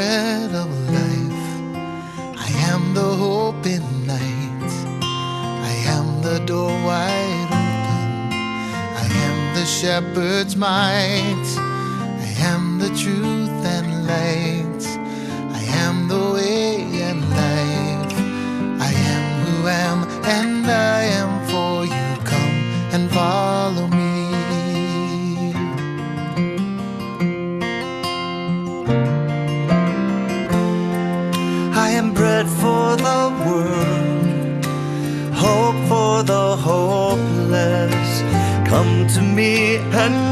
bread of life. I am the hope in night. I am the door wide open. I am the shepherd's might. I am bread for the world, hope for the hopeless. Come to me and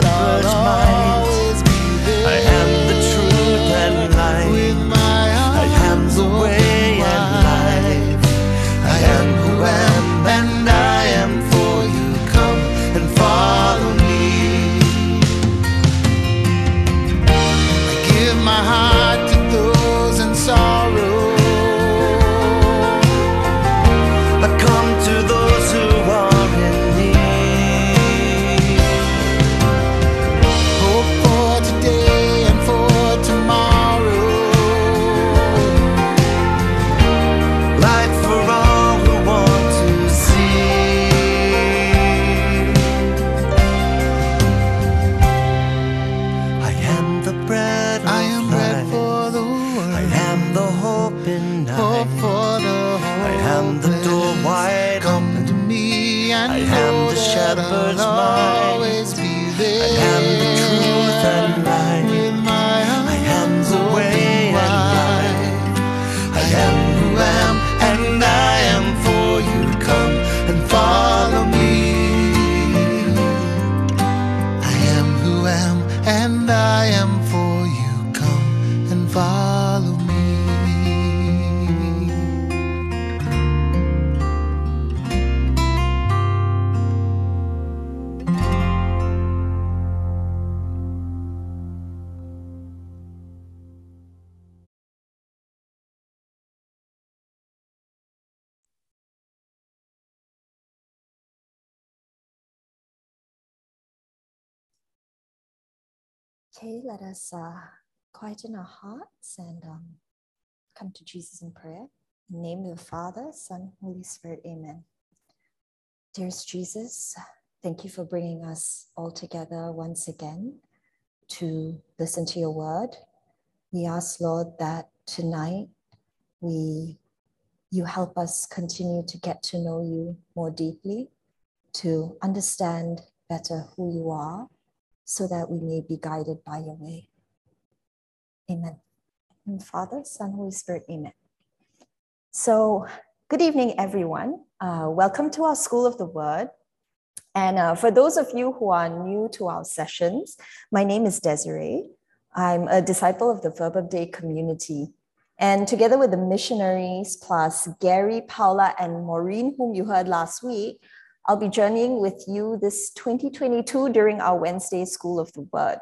that shepherd's Okay, let us uh, quieten our hearts and um, come to Jesus in prayer. In the name of the Father, Son, Holy Spirit, amen. Dearest Jesus, thank you for bringing us all together once again to listen to your word. We ask, Lord, that tonight we you help us continue to get to know you more deeply, to understand better who you are, so that we may be guided by your way. Amen. And Father, Son, Holy Spirit, amen. So, good evening, everyone. Uh, welcome to our School of the Word. And uh, for those of you who are new to our sessions, my name is Desiree. I'm a disciple of the Verbum Dei community. And together with the missionaries, plus Gary, Paula, and Maureen, whom you heard last week, I'll be journeying with you this 2022 during our Wednesday School of the Word.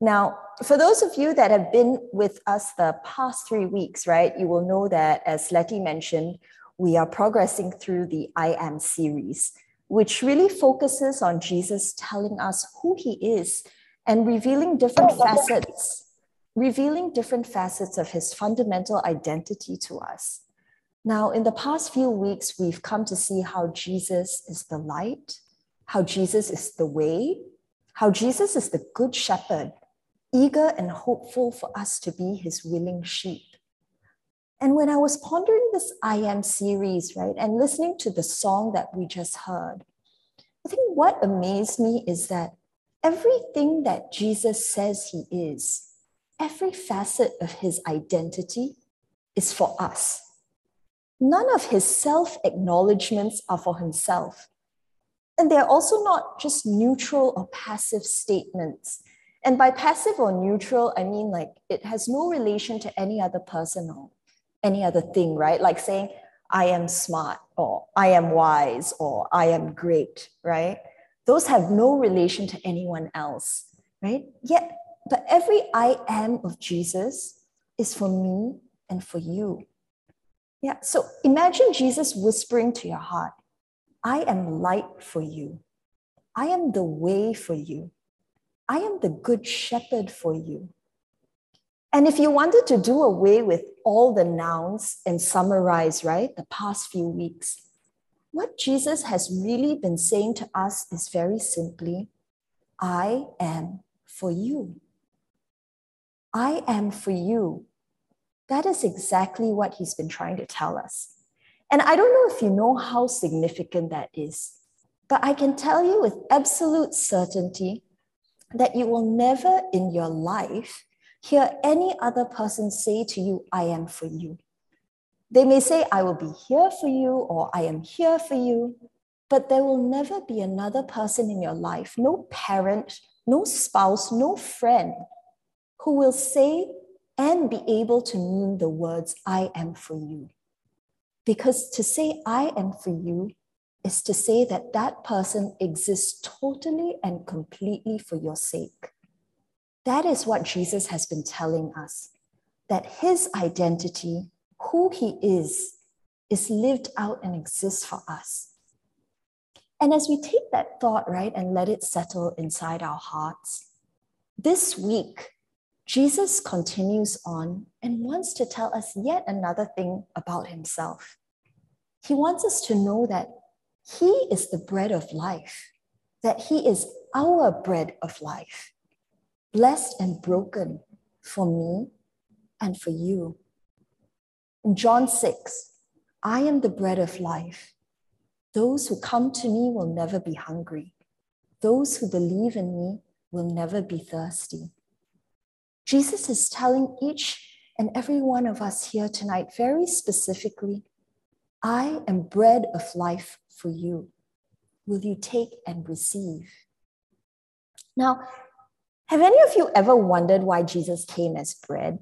Now, for those of you that have been with us the past three weeks, right, you will know that, as Letty mentioned, we are progressing through the I Am series, which really focuses on Jesus telling us who he is and revealing different facets, revealing different facets of his fundamental identity to us. Now, in the past few weeks, we've come to see how Jesus is the light, how Jesus is the way, how Jesus is the good shepherd, eager and hopeful for us to be his willing sheep. And when I was pondering this I Am series, right, and listening to the song that we just heard, I think what amazed me is that everything that Jesus says he is, every facet of his identity is for us. None of his self acknowledgements are for himself. And they're also not just neutral or passive statements. And by passive or neutral, I mean like it has no relation to any other person or any other thing, right? Like saying, I am smart or I am wise or I am great, right? Those have no relation to anyone else, right? Yet, but every I am of Jesus is for me and for you. Yeah, so imagine Jesus whispering to your heart, I am light for you. I am the way for you. I am the good shepherd for you. And if you wanted to do away with all the nouns and summarize, right, the past few weeks, what Jesus has really been saying to us is very simply, I am for you. I am for you. That is exactly what he's been trying to tell us. And I don't know if you know how significant that is, but I can tell you with absolute certainty that you will never in your life hear any other person say to you, I am for you. They may say, I will be here for you, or I am here for you, but there will never be another person in your life, no parent, no spouse, no friend, who will say and be able to mean the words, I am for you. Because to say, I am for you, is to say that that person exists totally and completely for your sake. That is what Jesus has been telling us that his identity, who he is, is lived out and exists for us. And as we take that thought, right, and let it settle inside our hearts, this week, Jesus continues on and wants to tell us yet another thing about himself. He wants us to know that he is the bread of life, that He is our bread of life, blessed and broken for me and for you. In John 6, I am the bread of life. Those who come to me will never be hungry. Those who believe in me will never be thirsty. Jesus is telling each and every one of us here tonight very specifically I am bread of life for you. Will you take and receive? Now, have any of you ever wondered why Jesus came as bread?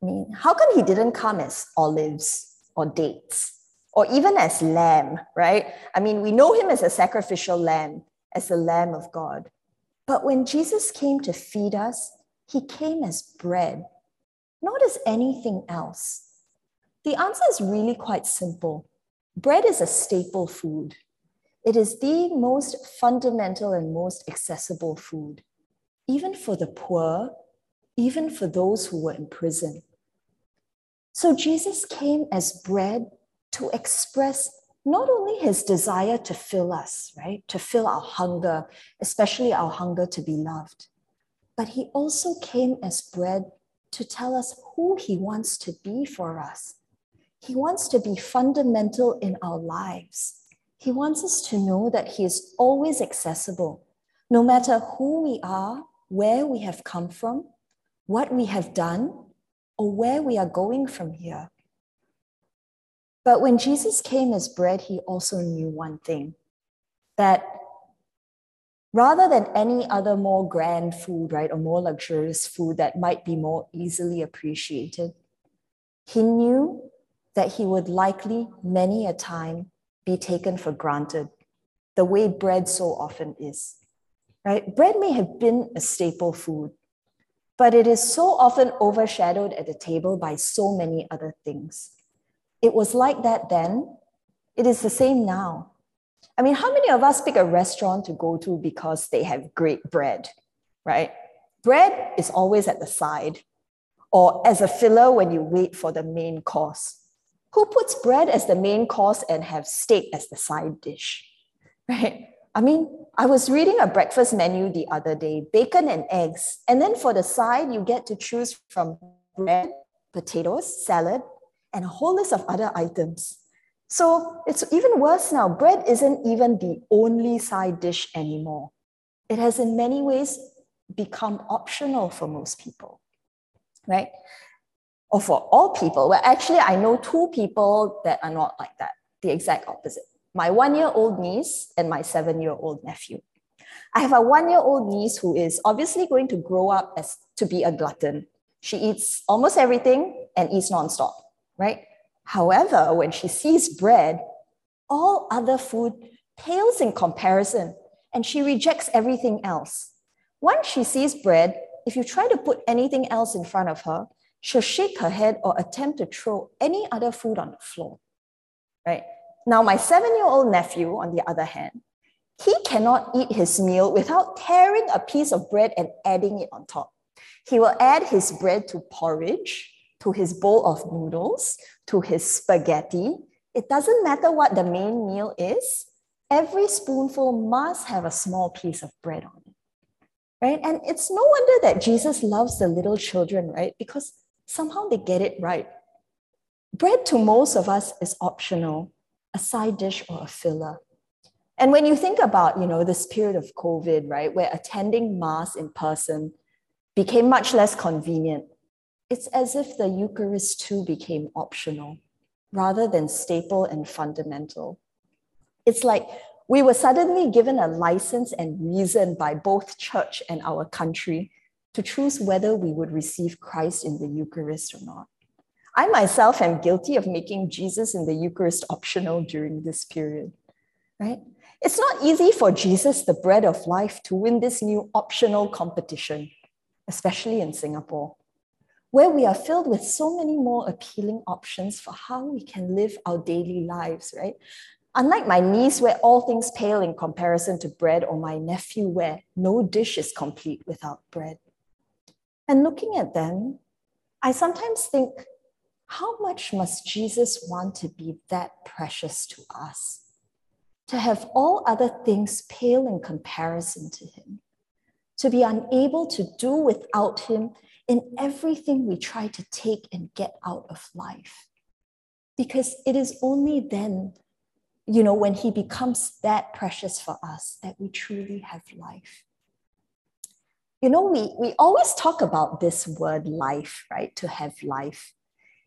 I mean, how come he didn't come as olives or dates or even as lamb, right? I mean, we know him as a sacrificial lamb, as the lamb of God. But when Jesus came to feed us, he came as bread, not as anything else. The answer is really quite simple. Bread is a staple food. It is the most fundamental and most accessible food, even for the poor, even for those who were in prison. So Jesus came as bread to express not only his desire to fill us, right, to fill our hunger, especially our hunger to be loved, but he also came as bread to tell us who he wants to be for us he wants to be fundamental in our lives. He wants us to know that He is always accessible, no matter who we are, where we have come from, what we have done, or where we are going from here. But when Jesus came as bread, He also knew one thing that rather than any other more grand food, right, or more luxurious food that might be more easily appreciated, He knew that he would likely many a time be taken for granted, the way bread so often is. Right? Bread may have been a staple food, but it is so often overshadowed at the table by so many other things. It was like that then, it is the same now. I mean, how many of us pick a restaurant to go to because they have great bread, right? Bread is always at the side or as a filler when you wait for the main course. Who puts bread as the main course and have steak as the side dish? Right? I mean, I was reading a breakfast menu the other day bacon and eggs. And then for the side, you get to choose from bread, potatoes, salad, and a whole list of other items. So it's even worse now. Bread isn't even the only side dish anymore. It has, in many ways, become optional for most people, right? or for all people. Well, actually, I know two people that are not like that, the exact opposite my one year old niece and my seven year old nephew. I have a one year old niece who is obviously going to grow up as to be a glutton. She eats almost everything and eats nonstop, right? However, when she sees bread, all other food pales in comparison and she rejects everything else. Once she sees bread, if you try to put anything else in front of her, she'll shake her head or attempt to throw any other food on the floor, right? Now, my seven year old nephew, on the other hand, he cannot eat his meal without tearing a piece of bread and adding it on top. He will add his bread to porridge, to his bowl of noodles, to his spaghetti. It doesn't matter what the main meal is, every spoonful must have a small piece of bread on it. Right? And it's no wonder that Jesus loves the little children, right? Because somehow they get it right. Bread to most of us is optional, a side dish or a filler. And when you think about, you know, this period of COVID, right, where attending Mass in person became much less convenient, it's as if the Eucharist too became optional rather than staple and fundamental. It's like we were suddenly given a license and reason by both church and our country to choose whether we would receive Christ in the Eucharist or not. I myself am guilty of making Jesus in the Eucharist optional during this period, right? It's not easy for Jesus, the bread of life, to win this new optional competition, especially in Singapore, where we are filled with so many more appealing options for how we can live our daily lives, right? Unlike my niece, where all things pale in comparison to bread, or my nephew, where no dish is complete without bread. And looking at them, I sometimes think, how much must Jesus want to be that precious to us? To have all other things pale in comparison to him, to be unable to do without him in everything we try to take and get out of life. Because it is only then, you know, when he becomes that precious for us that we truly have life. You know, we, we always talk about this word life, right? To have life.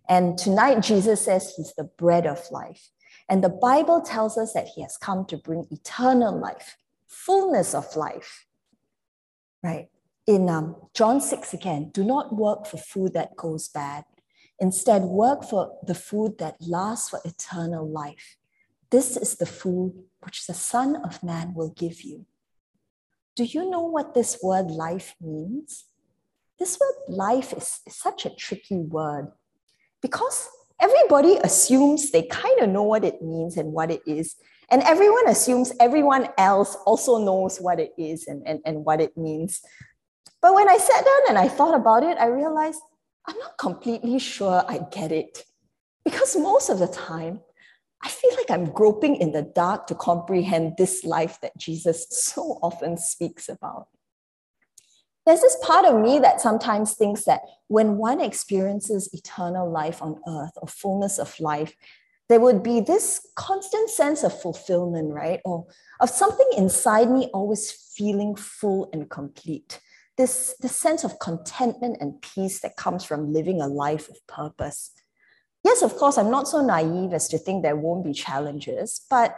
And tonight, Jesus says he's the bread of life. And the Bible tells us that he has come to bring eternal life, fullness of life, right? In um, John 6 again, do not work for food that goes bad. Instead, work for the food that lasts for eternal life. This is the food which the Son of Man will give you. Do you know what this word life means? This word life is, is such a tricky word because everybody assumes they kind of know what it means and what it is. And everyone assumes everyone else also knows what it is and, and, and what it means. But when I sat down and I thought about it, I realized I'm not completely sure I get it. Because most of the time, I feel like I'm groping in the dark to comprehend this life that Jesus so often speaks about. There's this part of me that sometimes thinks that when one experiences eternal life on earth or fullness of life, there would be this constant sense of fulfillment, right? Or of something inside me always feeling full and complete. This, this sense of contentment and peace that comes from living a life of purpose. Yes, of course, I'm not so naive as to think there won't be challenges, but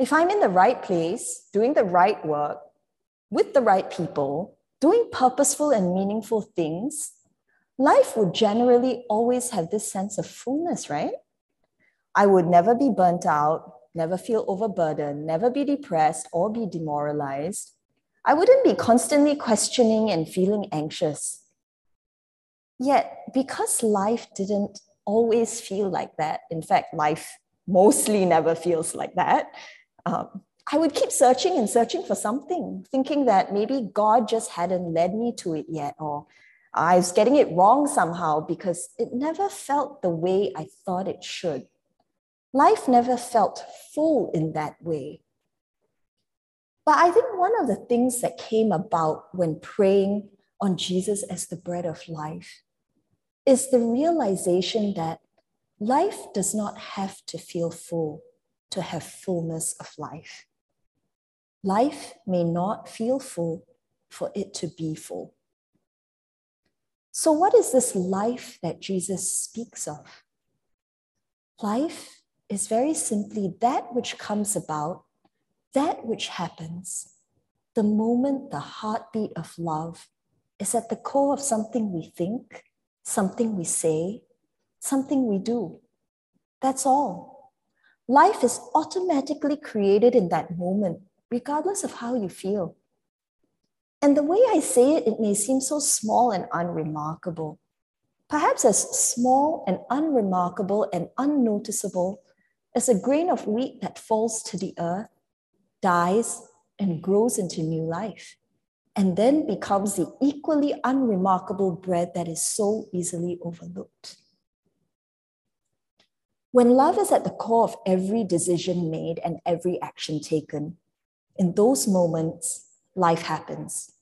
if I'm in the right place, doing the right work, with the right people, doing purposeful and meaningful things, life would generally always have this sense of fullness, right? I would never be burnt out, never feel overburdened, never be depressed or be demoralized. I wouldn't be constantly questioning and feeling anxious. Yet, because life didn't always feel like that. In fact, life mostly never feels like that. Um, I would keep searching and searching for something, thinking that maybe God just hadn't led me to it yet, or I was getting it wrong somehow because it never felt the way I thought it should. Life never felt full in that way. But I think one of the things that came about when praying on Jesus as the bread of life is the realization that life does not have to feel full to have fullness of life. Life may not feel full for it to be full. So, what is this life that Jesus speaks of? Life is very simply that which comes about, that which happens the moment the heartbeat of love is at the core of something we think, something we say, something we do. That's all. Life is automatically created in that moment, regardless of how you feel. And the way I say it, it may seem so small and unremarkable. Perhaps as small and unremarkable and unnoticeable as a grain of wheat that falls to the earth, dies, and grows into new life, and then becomes the equally unremarkable bread that is so easily overlooked. When love is at the core of every decision made and every action taken, in those moments, life happens.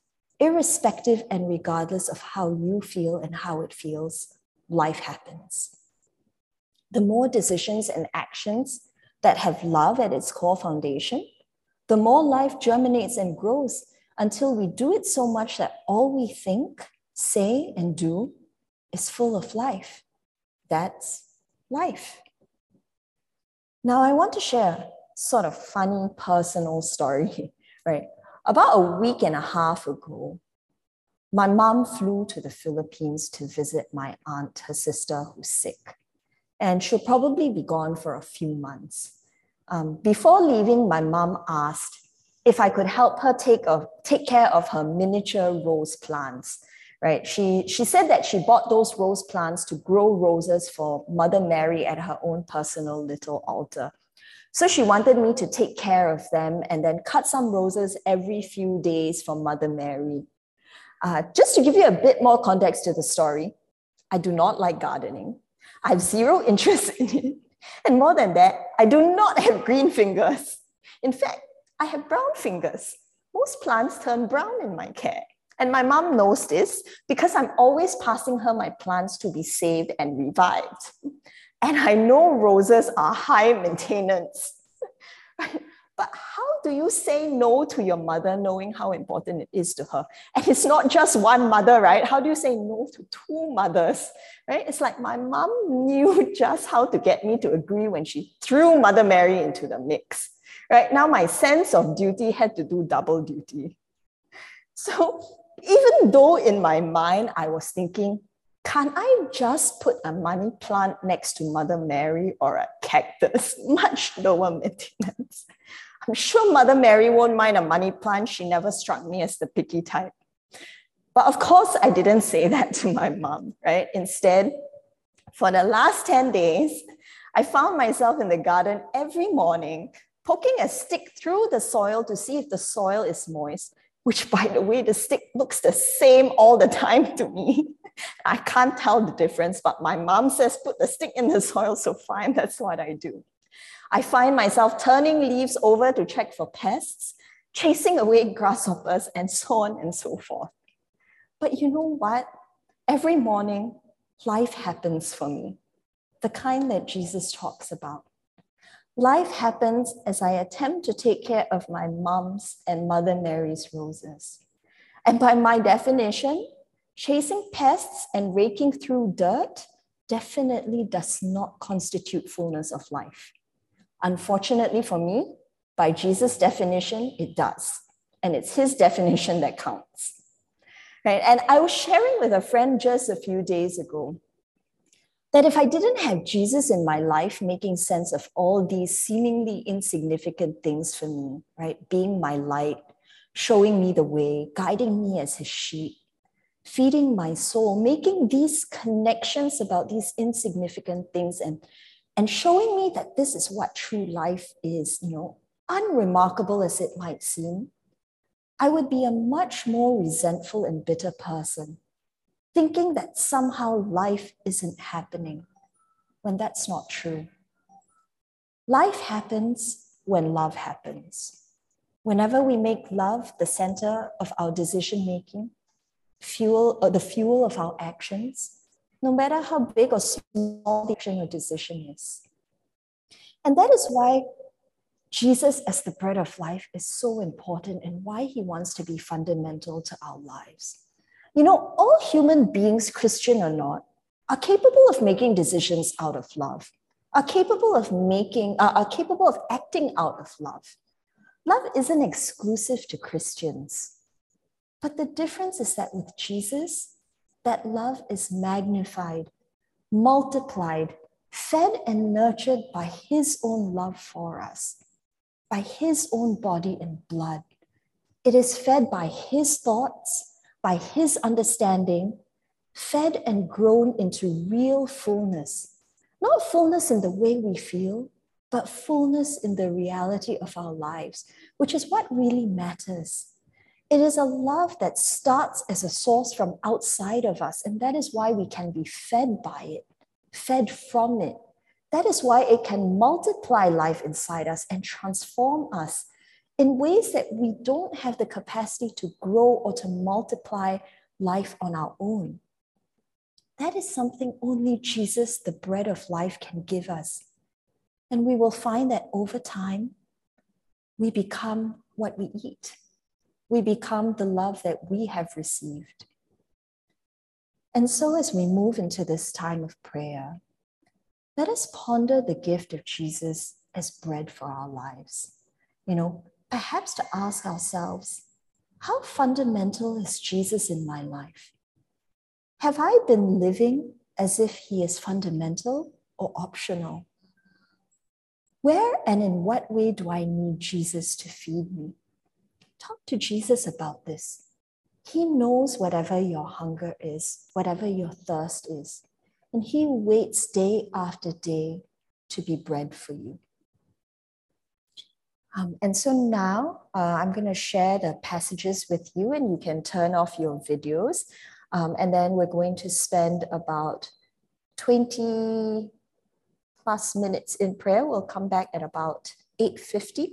Irrespective and regardless of how you feel and how it feels, life happens. The more decisions and actions that have love at its core foundation, the more life germinates and grows until we do it so much that all we think, say, and do is full of life. That's life. Now, I want to share sort of funny personal story, right? About a week and a half ago, my mom flew to the Philippines to visit my aunt, her sister, who's sick. And she'll probably be gone for a few months. Um, before leaving, my mom asked if I could help her take, a, take care of her miniature rose plants. Right? She, she said that she bought those rose plants to grow roses for Mother Mary at her own personal little altar. So she wanted me to take care of them and then cut some roses every few days for Mother Mary. Uh, just to give you a bit more context to the story, I do not like gardening. I have zero interest in it. And more than that, I do not have green fingers. In fact, I have brown fingers. Most plants turn brown in my care. And my mom knows this because I'm always passing her my plants to be saved and revived. And I know roses are high maintenance. Do you say no to your mother knowing how important it is to her? And it's not just one mother, right? How do you say no to two mothers, right? It's like my mom knew just how to get me to agree when she threw Mother Mary into the mix. Right now, my sense of duty had to do double duty. So even though in my mind I was thinking, can't I just put a money plant next to Mother Mary or a cactus? Much lower maintenance. I'm sure Mother Mary won't mind a money plant. She never struck me as the picky type. But of course, I didn't say that to my mom, right? Instead, for the last 10 days, I found myself in the garden every morning, poking a stick through the soil to see if the soil is moist, which, by the way, the stick looks the same all the time to me. I can't tell the difference, but my mom says put the stick in the soil, so fine, that's what I do. I find myself turning leaves over to check for pests, chasing away grasshoppers, and so on and so forth. But you know what? Every morning, life happens for me, the kind that Jesus talks about. Life happens as I attempt to take care of my mom's and Mother Mary's roses. And by my definition, chasing pests and raking through dirt definitely does not constitute fullness of life. Unfortunately for me, by Jesus' definition, it does. And it's his definition that counts. Right? And I was sharing with a friend just a few days ago that if I didn't have Jesus in my life making sense of all these seemingly insignificant things for me, right? Being my light, showing me the way, guiding me as his sheep, feeding my soul, making these connections about these insignificant things and and showing me that this is what true life is, you know, unremarkable as it might seem, I would be a much more resentful and bitter person, thinking that somehow life isn't happening when that's not true. Life happens when love happens. Whenever we make love the center of our decision making, fuel or the fuel of our actions, no matter how big or small the action or decision is. And that is why Jesus, as the bread of life, is so important and why he wants to be fundamental to our lives. You know, all human beings, Christian or not, are capable of making decisions out of love, are capable of making, uh, are capable of acting out of love. Love isn't exclusive to Christians. But the difference is that with Jesus, that love is magnified, multiplied, fed and nurtured by his own love for us, by his own body and blood. It is fed by his thoughts, by his understanding, fed and grown into real fullness. Not fullness in the way we feel, but fullness in the reality of our lives, which is what really matters. It is a love that starts as a source from outside of us, and that is why we can be fed by it, fed from it. That is why it can multiply life inside us and transform us in ways that we don't have the capacity to grow or to multiply life on our own. That is something only Jesus, the bread of life, can give us. And we will find that over time, we become what we eat we become the love that we have received. And so, as we move into this time of prayer, let us ponder the gift of Jesus as bread for our lives. You know, perhaps to ask ourselves, how fundamental is Jesus in my life? Have I been living as if he is fundamental or optional? Where and in what way do I need Jesus to feed me? Talk to Jesus about this. He knows whatever your hunger is, whatever your thirst is, and He waits day after day to be bread for you. Um, and so now uh, I'm going to share the passages with you, and you can turn off your videos. Um, and then we're going to spend about 20 plus minutes in prayer. We'll come back at about 8.50